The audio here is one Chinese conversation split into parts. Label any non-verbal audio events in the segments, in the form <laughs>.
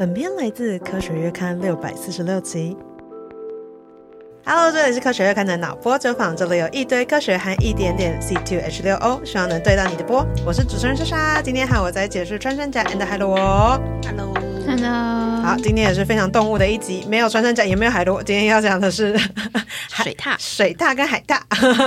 本片来自《科学月刊》六百四十六期。Hello，这里是《科学月刊》的脑波走访，这里有一堆科学和一点点 C two H 六 O，希望能对到你的波。我是主持人莎莎，今天和我在解释穿山甲 and hello hello。好，今天也是非常动物的一集，没有穿山甲，也没有海螺。今天要讲的是 <laughs> 水獭，<laughs> 水獭跟海獭，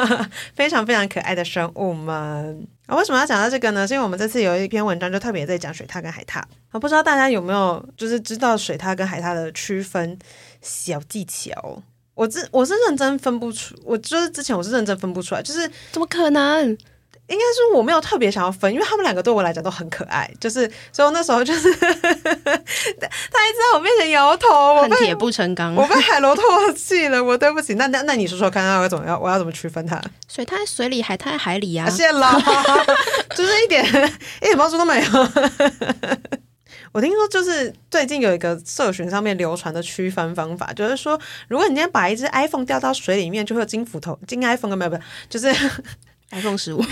<laughs> 非常非常可爱的生物们。啊，为什么要讲到这个呢？是因为我们这次有一篇文章就特别在讲水獭跟海獭。我不知道大家有没有就是知道水獭跟海獭的区分小技巧。我这我是认真分不出，我就是之前我是认真分不出来，就是怎么可能？应该是我没有特别想要分，因为他们两个对我来讲都很可爱，就是所以我那时候就是 <laughs> 他一直在我面前摇头，我恨铁不成钢，我被海螺唾弃了，我对不起。那那那你说说看，要怎么样？我要怎么区分它？水獭在水里，海獭在海里啊！谢了，<laughs> 就是一点一点帮助都没有。<laughs> 我听说，就是最近有一个社群上面流传的区分方法，就是说，如果你今天把一只 iPhone 掉到水里面，就会有金斧头，金 iPhone 没有没有，就是 iPhone 十五，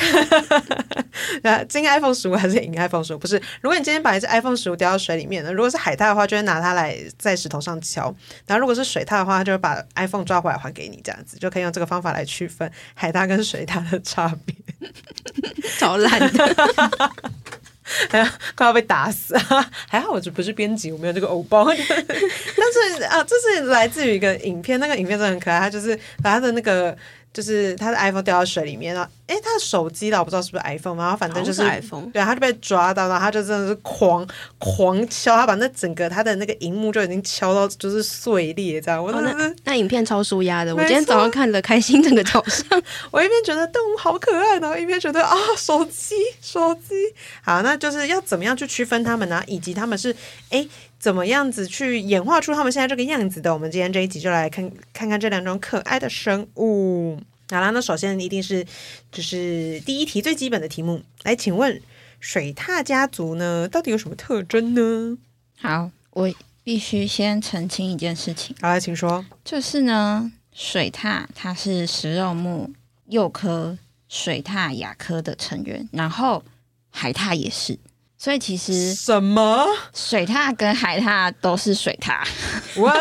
啊，金 iPhone 十五还是银 iPhone 十五？不是，如果你今天把一只 iPhone 十五掉到水里面呢，如果是海獭的话，就会拿它来在石头上敲；然后如果是水獭的话，它就会把 iPhone 抓回来还给你，这样子就可以用这个方法来区分海獭跟水獭的差别。<laughs> 超烂的。<laughs> 哎呀，快要被打死啊！还好我这不是编辑，我没有这个偶包。<laughs> 但是啊，这是来自于一个影片，那个影片真的很可爱。它就是把它的那个，就是他的 iPhone 掉到水里面了。哎，他的手机啦，我不知道是不是 iPhone，然后反正就是 iPhone，对，他就被抓到，然后他就真的是狂狂敲，他把那整个他的那个荧幕就已经敲到就是碎裂，这样。我真的是、哦、那，那影片超舒压的，我今天早上看了开心整个早上。<laughs> 我一边觉得动物好可爱，然后一边觉得啊，手机手机。好，那就是要怎么样去区分它们呢？以及他们是哎怎么样子去演化出他们现在这个样子的？我们今天这一集就来看看看这两种可爱的生物。好啦，那首先一定是就是第一题最基本的题目，来，请问水獭家族呢，到底有什么特征呢？好，我必须先澄清一件事情。好，来，请说。就是呢，水獭它是食肉目鼬科水獭亚科的成员，然后海獭也是。所以其实什么水獭跟海獭都是水獭。哇！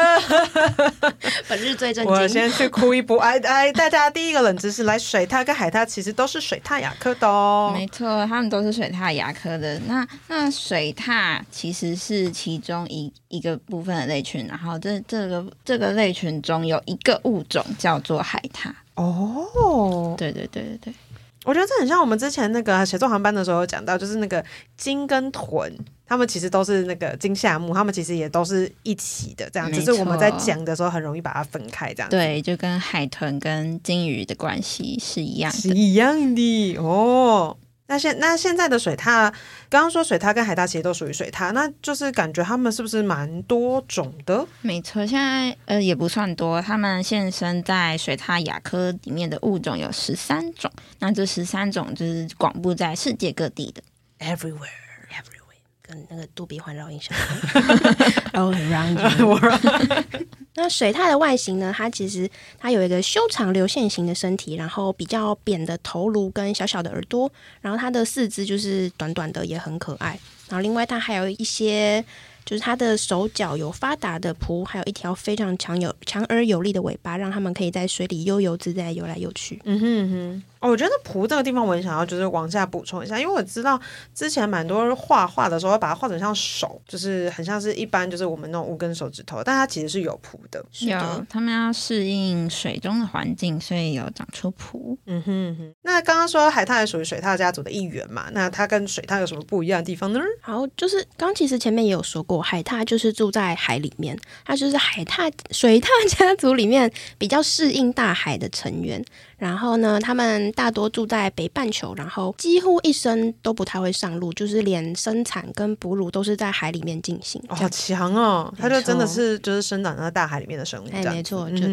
<laughs> 本日最震惊。我先去哭一波。哎 <laughs> 哎，大家第一个冷知识来，水獭跟海獭其实都是水獭亚科的哦。没错，他们都是水獭亚科的。那那水獭其实是其中一一个部分的类群，然后这这个这个类群中有一个物种叫做海獭。哦，对对对对对。我觉得这很像我们之前那个写作航班的时候讲到，就是那个鲸跟豚，他们其实都是那个鲸下目，他们其实也都是一起的，这样。只是我们在讲的时候很容易把它分开，这样。对，就跟海豚跟鲸鱼的关系是一样的，是一样的哦。那现那现在的水獭，刚刚说水獭跟海獭其实都属于水獭，那就是感觉它们是不是蛮多种的？没错，现在呃也不算多，它们现身在水獭亚科里面的物种有十三种，那这十三种就是广布在世界各地的，everywhere。跟那个杜比环绕音响，All around you。<laughs> <laughs> <laughs> 那水獭的外形呢？它其实它有一个修长流线型的身体，然后比较扁的头颅跟小小的耳朵，然后它的四肢就是短短的，也很可爱。然后另外它还有一些，就是它的手脚有发达的蹼，还有一条非常强有强而有力的尾巴，让它们可以在水里悠游自在游来游去。嗯哼嗯哼。哦，我觉得蹼这个地方我很想要就是往下补充一下，因为我知道之前蛮多人画画的时候会把它画成像手，就是很像是一般就是我们那种五根手指头，但它其实是有蹼的。有，他们要适应水中的环境，所以有长出蹼。嗯哼嗯哼。那刚刚说海獭也属于水獭家族的一员嘛？那它跟水獭有什么不一样的地方呢？好，就是刚其实前面也有说过，海獭就是住在海里面，它就是海獭水獭家族里面比较适应大海的成员。然后呢，他们大多住在北半球，然后几乎一生都不太会上路，就是连生产跟哺乳都是在海里面进行。好强哦！它就真的是就是生长在大海里面的生物。哎，没错，就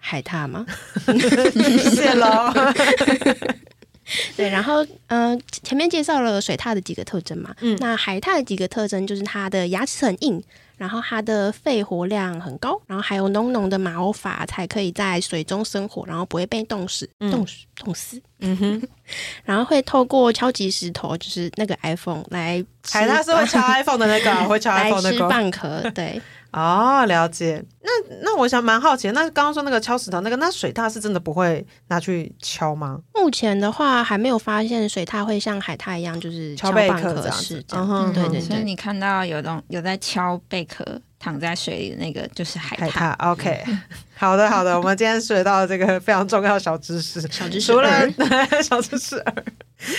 海獭吗？<laughs> 谢喽。<laughs> <laughs> 对，然后嗯、呃，前面介绍了水獭的几个特征嘛，嗯，那海獭的几个特征就是它的牙齿很硬。然后它的肺活量很高，然后还有浓浓的毛发，才可以在水中生活，然后不会被冻死、冻死、冻死。嗯哼，<laughs> 然后会透过敲击石头，就是那个 iPhone 来，海獭是会敲 iPhone 的那个，会敲 <laughs> iPhone 的那个。来吃蚌壳，对。哦，了解。那那我想蛮好奇，那刚刚说那个敲石头那个，那水獭是真的不会拿去敲吗？目前的话还没有发现水獭会像海獭一样，就是敲贝壳这样子。嗯，对对对。所以你看到有东有在敲贝壳躺在水里的那个，就是海獭。海獭，OK。<laughs> 好的，好的。我们今天学到这个非常重要的小知识，小知识。除了 <laughs> 小知识二，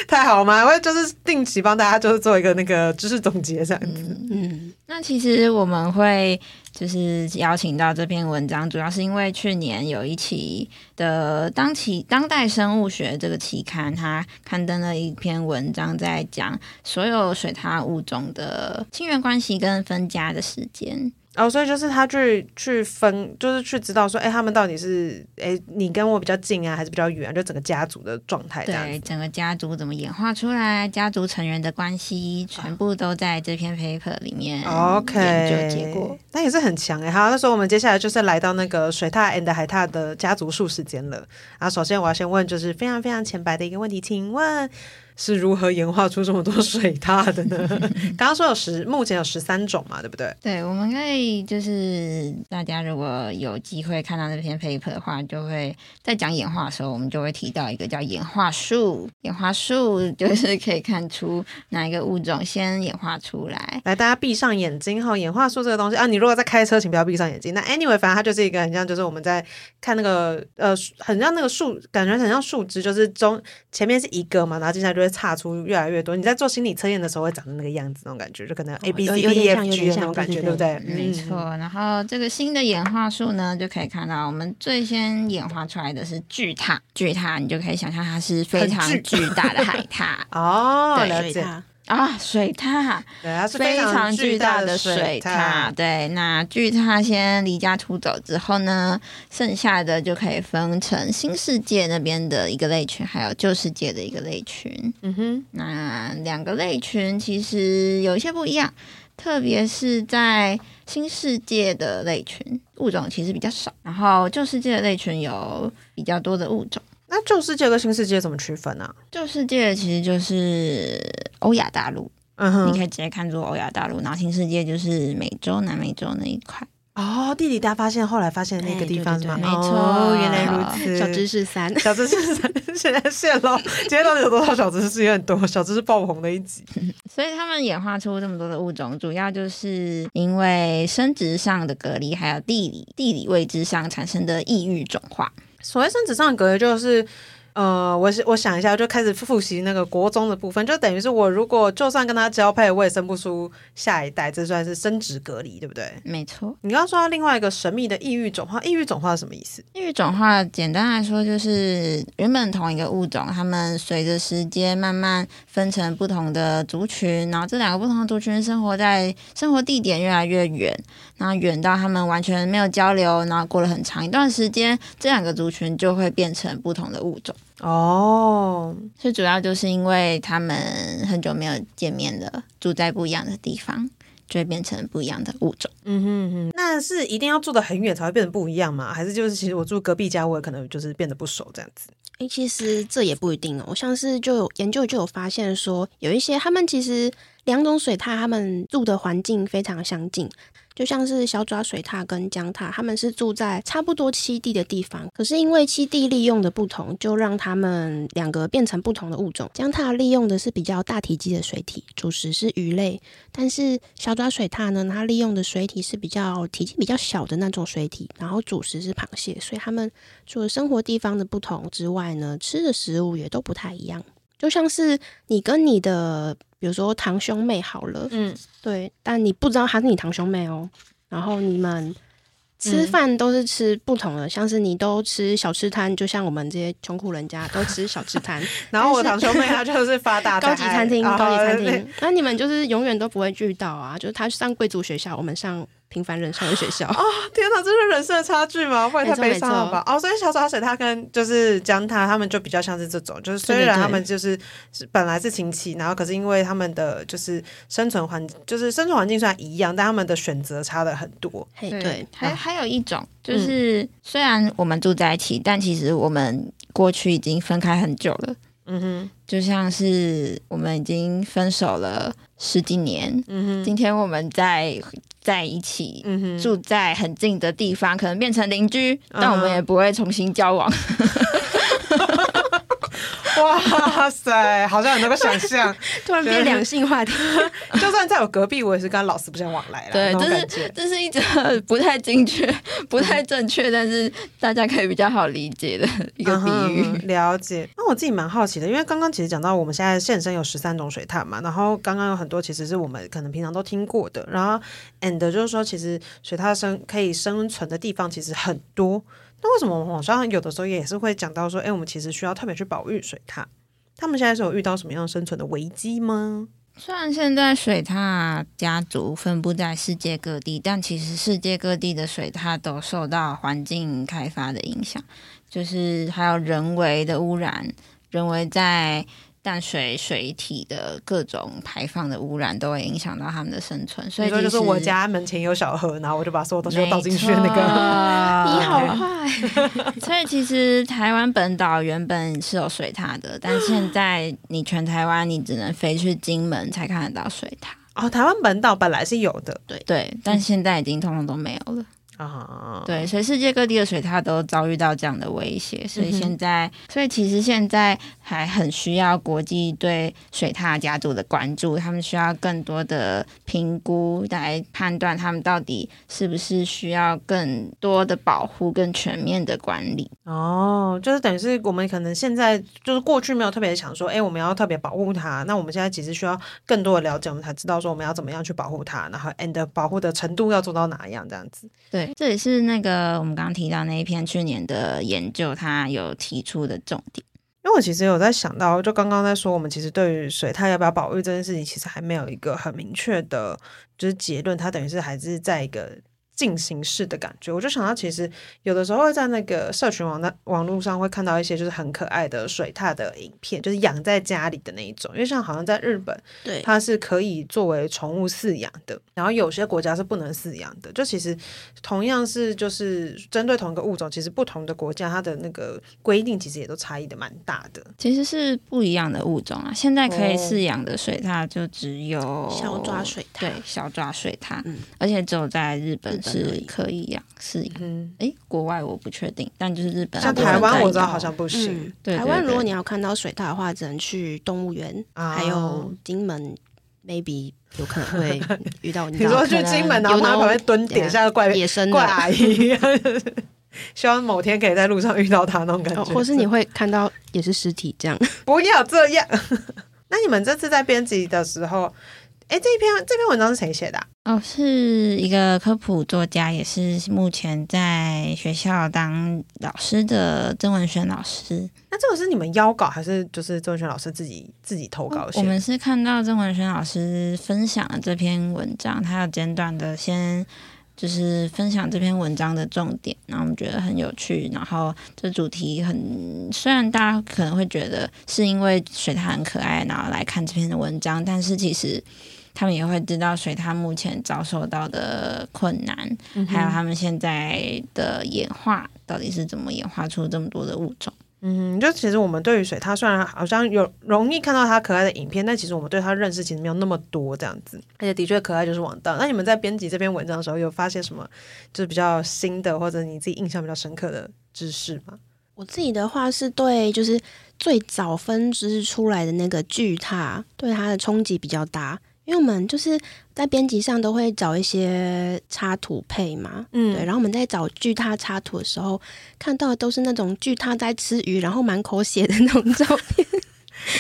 太好了吗？我就是定期帮大家就是做一个那个知识总结这样子。嗯，嗯，那其实我们会。就是邀请到这篇文章，主要是因为去年有一期的当期《当代生物学》这个期刊，它刊登了一篇文章，在讲所有水獭物种的亲缘关系跟分家的时间。哦，所以就是他去去分，就是去知道说，哎，他们到底是哎，你跟我比较近啊，还是比较远啊？就整个家族的状态，对，整个家族怎么演化出来，家族成员的关系，全部都在这篇 paper 里面 OK 研究结果。那也是很强哎。好，那时候我们接下来就是来到那个水獭 and 海獭的家族树时间了。啊首先我要先问，就是非常非常浅白的一个问题，请问。是如何演化出这么多水獭的呢？<laughs> 刚刚说有十，目前有十三种嘛，对不对？对，我们可以就是大家如果有机会看到这篇 paper 的话，就会在讲演化的时候，我们就会提到一个叫演化树。演化树就是可以看出哪一个物种先演化出来。来，大家闭上眼睛哈，演化树这个东西啊，你如果在开车，请不要闭上眼睛。那 anyway，反正它就是一个很像，就是我们在看那个呃，很像那个树，感觉很像树枝，就是中前面是一个嘛，然后接下来就。会差出越来越多。你在做心理测验的时候会长成那个样子，那种感觉就可能 A B C D E F G 那种感觉，对不对？没错。然后这个新的演化树呢，就可以看到我们最先演化出来的是巨塔。巨塔，你就可以想象它是非常巨大的海 <laughs> 獭哦，了解。啊，水獭，对，它是非常巨大的水獭。对，那巨獭先离家出走之后呢，剩下的就可以分成新世界那边的一个类群，还有旧世界的一个类群。嗯哼，那两个类群其实有一些不一样，特别是在新世界的类群物种其实比较少，然后旧世界的类群有比较多的物种。那旧世界跟新世界怎么区分呢、啊？旧世界其实就是欧亚大陆，嗯哼，你可以直接看作欧亚大陆，然后新世界就是美洲、南美洲那一块。哦，地理大发现后来发现那个地方是吗？没错、哦，原来如此。小知识三，小知识三，<laughs> 现在现了。今天到底有多少小知识？有很多小知识爆红的一集。所以他们演化出这么多的物种，主要就是因为生殖上的隔离，还有地理地理位置上产生的异域种化。所谓生殖上的隔离，就是。呃，我我想一下，就开始复习那个国中的部分，就等于是我如果就算跟他交配，我也生不出下一代，这算是生殖隔离，对不对？没错。你刚刚说到另外一个神秘的异域种化，异域种化是什么意思？异域种化简单来说就是原本同一个物种，它们随着时间慢慢分成不同的族群，然后这两个不同的族群生活在生活地点越来越远，然后远到他们完全没有交流，然后过了很长一段时间，这两个族群就会变成不同的物种。哦，最主要就是因为他们很久没有见面了，住在不一样的地方，就会变成不一样的物种。嗯哼哼，那是一定要住得很远才会变得不一样吗？还是就是其实我住隔壁家，我也可能就是变得不熟这样子？诶，其实这也不一定哦。像是就有研究就有发现说，有一些他们其实两种水獭，它们住的环境非常相近。就像是小爪水獭跟江獭，他们是住在差不多栖地的地方，可是因为栖地利用的不同，就让他们两个变成不同的物种。江獭利用的是比较大体积的水体，主食是鱼类；但是小爪水獭呢，它利用的水体是比较体积比较小的那种水体，然后主食是螃蟹。所以他们除了生活地方的不同之外呢，吃的食物也都不太一样。就像是你跟你的。比如说堂兄妹好了，嗯，对，但你不知道他是你堂兄妹哦。然后你们吃饭都是吃不同的，嗯、像是你都吃小吃摊，就像我们这些穷苦人家都吃小吃摊。<laughs> 然后我堂兄妹他就是发达高级餐厅，高级餐厅。那你们就是永远都不会遇到啊，就是他上贵族学校，我们上平凡人上的学校。哦，天哪，这是人生的差距吗？不会太悲伤了吧？哦，所以小爪水他跟就是江他他们就比较像是这种，就是虽然他们就是是本来是亲戚，然后可是因为他们的就是生存环就是生存环境虽然一样，但他们的选择差的很多。对，对还还有一种就是虽然我们住在一起，嗯、但其实我们过去已经分开很久了。嗯哼，就像是我们已经分手了十几年，嗯哼，今天我们在在一起，嗯，住在很近的地方，可能变成邻居，但我们也不会重新交往。<laughs> <laughs> 哇塞，好像很能够想象，<laughs> 突然变两性话题。<laughs> 就算在我隔壁，我也是跟老死不相往来了。对，这是这是一个不太精确、不太正确，但是大家可以比较好理解的一个比喻。嗯、了解。那我自己蛮好奇的，因为刚刚其实讲到我们现在现身有十三种水獭嘛，然后刚刚有很多其实是我们可能平常都听过的，然后 and 就是说，其实水獭生可以生存的地方其实很多。那为什么网上有的时候也是会讲到说，哎，我们其实需要特别去保育水獭？他们现在是有遇到什么样生存的危机吗？虽然现在水獭家族分布在世界各地，但其实世界各地的水獭都受到环境开发的影响，就是还有人为的污染，人为在。淡水水体的各种排放的污染都会影响到他们的生存，所以说就是我家门前有小河，然后我就把所有东西都倒进去那个。<laughs> 你好快。<laughs> 所以其实台湾本岛原本是有水塔的，但现在你全台湾你只能飞去金门才看得到水塔。哦，台湾本岛本来是有的，对对，但现在已经通通都没有了。啊，对，所以世界各地的水獭都遭遇到这样的威胁，所以现在，所以其实现在还很需要国际对水獭家族的关注，他们需要更多的评估来判断他们到底是不是需要更多的保护、更全面的管理。哦，就是等于是我们可能现在就是过去没有特别想说，哎，我们要特别保护它，那我们现在其实需要更多的了解，我们才知道说我们要怎么样去保护它，然后 and 保护的程度要做到哪样这样子。对。这也是那个我们刚刚提到那一篇去年的研究，他有提出的重点。因为我其实有在想到，就刚刚在说，我们其实对于水它要不要保育这件事情，其实还没有一个很明确的，就是结论。它等于是还是在一个。进行式的感觉，我就想到，其实有的时候会在那个社群网的网络上会看到一些就是很可爱的水獭的影片，就是养在家里的那一种。因为像好像在日本，对，它是可以作为宠物饲养的，然后有些国家是不能饲养的。就其实同样是就是针对同一个物种，其实不同的国家它的那个规定其实也都差异的蛮大的。其实是不一样的物种啊。现在可以饲养的水獭就只有小爪水獭，对，小爪水獭，嗯，而且只有在日本。是可以养，是嗯，哎，国外我不确定，但就是日本，像台湾我知道好像不行。台湾如果你要看到水獭的话，只能去动物园，啊、还有金门，maybe 有可能会 <laughs> 遇到你。你说去金门，然后旁边蹲点像怪野生怪阿姨，<laughs> 希望某天可以在路上遇到他那种感觉，或是你会看到也是尸体这样。不要这样。<laughs> 那你们这次在编辑的时候？哎，这篇这篇文章是谁写的啊？哦，是一个科普作家，也是目前在学校当老师的曾文轩老师。那这个是你们邀稿，还是就是曾文轩老师自己自己投稿写？我们是看到曾文轩老师分享了这篇文章，他有简短的先就是分享这篇文章的重点，然后我们觉得很有趣。然后这主题很，虽然大家可能会觉得是因为水獭很可爱，然后来看这篇的文章，但是其实。他们也会知道水獭目前遭受到的困难，嗯、还有他们现在的演化到底是怎么演化出这么多的物种。嗯，就其实我们对于水獭虽然好像有容易看到它可爱的影片，但其实我们对它认识其实没有那么多这样子。而且的确可爱就是王道。那你们在编辑这篇文章的时候，有发现什么就是比较新的或者你自己印象比较深刻的知识吗？我自己的话是对，就是最早分支出来的那个巨獭，对它的冲击比较大。因为我们就是在编辑上都会找一些插图配嘛，嗯，对，然后我们在找巨獭插图的时候，看到的都是那种巨獭在吃鱼，然后满口血的那种照片。<laughs>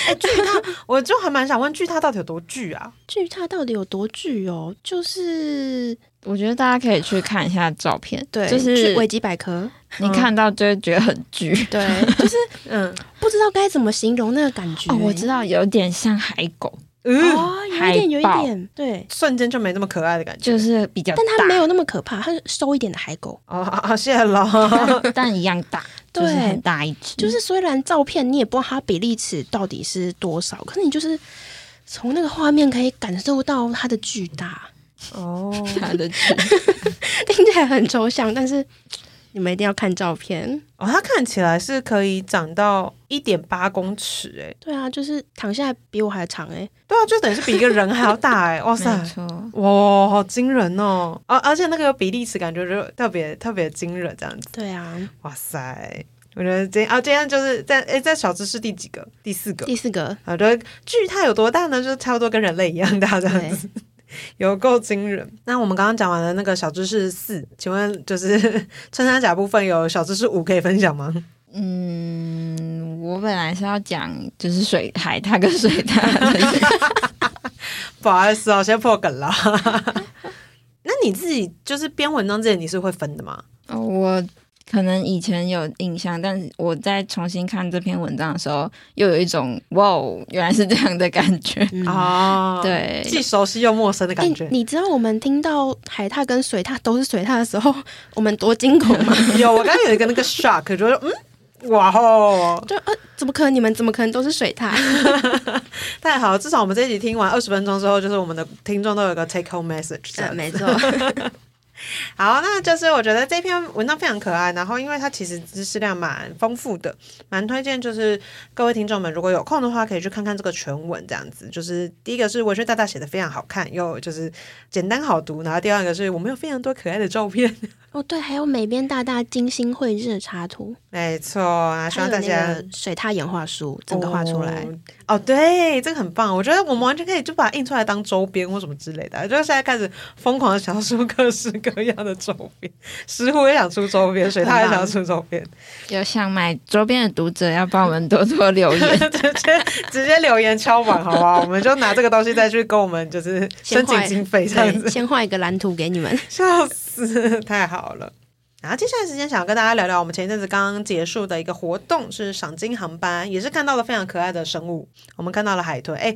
哎，巨獭，我就还蛮想问，巨獭到底有多巨啊？<laughs> 巨獭到底有多巨哦？就是我觉得大家可以去看一下照片，对，就是维基百科，你看到就会觉得很巨，嗯、对，<laughs> 就是嗯，不知道该怎么形容那个感觉。哦，我知道，有点像海狗。嗯，哦，有一点，有一点，对，瞬间就没那么可爱的感觉，就是比较，但它没有那么可怕，它是瘦一点的海狗。哦，好，谢了，<laughs> 但一样大，对，就是很大一只。就是虽然照片你也不知道它比例尺到底是多少，可是你就是从那个画面可以感受到它的巨大。哦，<laughs> 它的巨，<laughs> 听起来很抽象，但是。你们一定要看照片。哦，它看起来是可以长到一点八公尺，哎，对啊，就是躺下来比我还长，哎，对啊，就等于是比一个人还要大，哎，<laughs> 哇塞，哇，好惊人哦，而、哦、而且那个比例尺感觉就特别特别惊人，这样子，对啊，哇塞，我觉得今天啊，今天就是在诶，在小知识第几个？第四个，第四个，啊，对，巨它有多大呢？就是差不多跟人类一样大这样子。<laughs> 有够惊人！那我们刚刚讲完了那个小知识四，请问就是 <laughs> 穿山甲部分有小知识五可以分享吗？嗯，我本来是要讲就是水海獭跟水獭，<laughs> 不好意思哦，先破梗了。那你自己就是编文章之前你是会分的吗？哦，我。可能以前有印象，但是我在重新看这篇文章的时候，又有一种哇哦，原来是这样的感觉啊！嗯、对，既熟悉又陌生的感觉。欸、你知道我们听到海獭跟水獭都是水獭的时候，<laughs> 我们多惊恐吗？<laughs> 有，我刚刚有一个那个 <laughs> shock，就说嗯，哇哦，就呃，怎么可能？你们怎么可能都是水獭？太好了，至少我们这一集听完二十分钟之后，就是我们的听众都有一个 take home message。对，没错。<laughs> 好，那就是我觉得这篇文章非常可爱，然后因为它其实知识量蛮丰富的，蛮推荐，就是各位听众们如果有空的话，可以去看看这个全文，这样子。就是第一个是文学大大写的非常好看，又就是简单好读，然后第二个是我们有非常多可爱的照片。<laughs> 哦，对，还有美编大大精心绘制的插图，没错啊，希望大家水獭演化书整个画出来哦。哦，对，这个很棒，我觉得我们完全可以就把它印出来当周边或什么之类的，就是现在开始疯狂的想要出各式各样的周边，石虎也想出周边，所以他也想出周边，有想买周边的读者要帮我们多多留言，<laughs> 直接直接留言敲板，好不好？我们就拿这个东西再去跟我们就是申请经费这样子，先画一个蓝图给你们，<laughs> 笑死，太好。了，然后接下来时间想要跟大家聊聊我们前一阵子刚刚结束的一个活动，是赏金航班，也是看到了非常可爱的生物。我们看到了海豚，哎，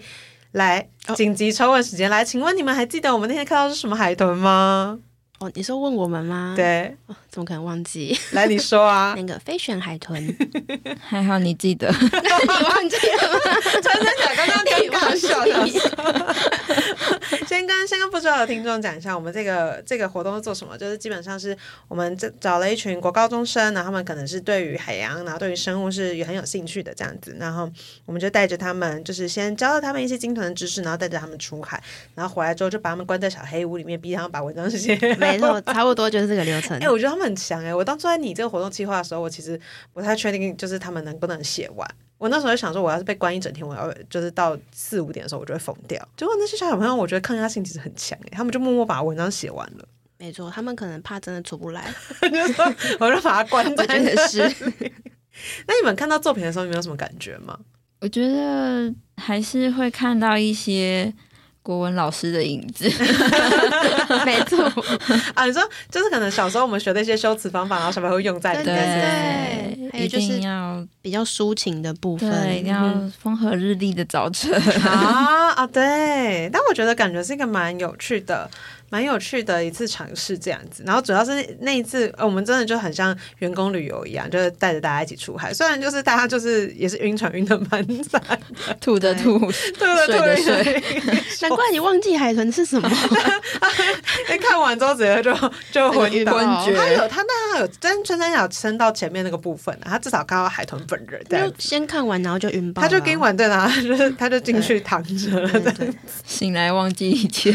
来紧急抽问时间，来，请问你们还记得我们那天看到是什么海豚吗？哦，你说问我们吗？对，哦，怎么可能忘记？来，你说啊，<laughs> 那个飞旋海豚，<laughs> 还好你记得，<laughs> 你忘记了吗？穿山甲刚刚尴尬笑了。先跟先跟不知道的听众讲一下，我们这个这个活动是做什么？就是基本上是我们这找了一群国高中生，然后他们可能是对于海洋，然后对于生物是也很有兴趣的这样子，然后我们就带着他们，就是先教了他们一些鲸豚的知识，然后带着他们出海，然后回来之后就把他们关在小黑屋里面，逼他们把文章写。没错，差不多就是这个流程。哎、欸，我觉得他们很强哎、欸！我当初在拟这个活动计划的时候，我其实不太确定，就是他们能不能写完。我那时候就想说，我要是被关一整天，我要就是到四五点的时候，我就会疯掉。结果那些小小朋友，我觉得抗压性其实很强诶，他们就默默把文章写完了。没错，他们可能怕真的出不来，<laughs> 我就把它关在。真的是。<laughs> 那你们看到作品的时候，你们有什么感觉吗？我觉得还是会看到一些。国文老师的影子，<laughs> 没错 <laughs> 啊！你说就是可能小时候我们学的一些修辞方法，然后小朋友会用在里面。对，还有就是要比较抒情的部分，对，一定要风和日丽的早晨啊啊！对，但我觉得感觉是一个蛮有趣的。蛮有趣的一次尝试，这样子。然后主要是那一次，我们真的就很像员工旅游一样，就是带着大家一起出海。虽然就是大家就是也是晕船晕的蛮惨，吐的吐，吐的睡的睡。难怪你忘记海豚是什么。<laughs> 哎，看完之后直接就就昏昏厥。他有他那他有真穿山甲撑到前面那个部分，他至少看到海豚本人。就先看完，然后就晕爆。他就跟完对啦，就是他就进去躺着了，醒来忘记一切。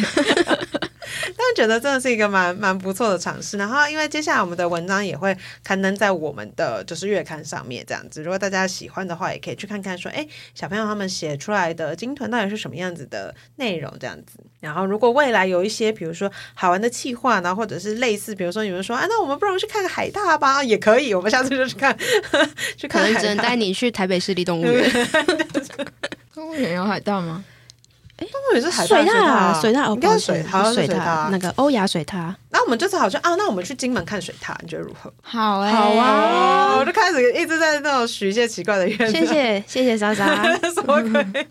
但觉得真的是一个蛮蛮不错的尝试，然后因为接下来我们的文章也会刊登在我们的就是月刊上面，这样子，如果大家喜欢的话，也可以去看看说，哎，小朋友他们写出来的鲸豚到底是什么样子的内容，这样子。然后如果未来有一些比如说好玩的企划，然后或者是类似，比如说你们说，哎，那我们不如去看个海大吧，也可以，我们下次就去看，<laughs> 去看。可能只能带你去台北市立动物园。<laughs> <laughs> 动物园有海大吗？水獭，水獭，应该是水獭，水獭，那个欧亚水獭。那我们这次好像啊，那我们去金门看水塔，你觉得如何？好哎，好啊！我就开始一直在那种许一些奇怪的愿。谢谢谢谢莎莎，<laughs> 什么鬼？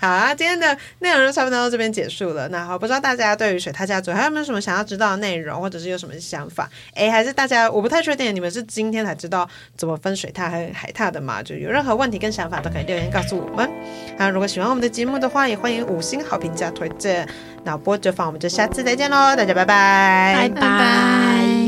好啊，今天的内容就差不多到这边结束了。那好，不知道大家对于水塔家族还有没有什么想要知道的内容，或者是有什么想法？哎，还是大家我不太确定，你们是今天才知道怎么分水獭和海獭的嘛？就有任何问题跟想法都可以留言告诉我们。好，如果喜欢我们的节目的话，也欢迎五星好评加推荐。那波折坊，我们就下次再见喽，大家拜拜，拜拜。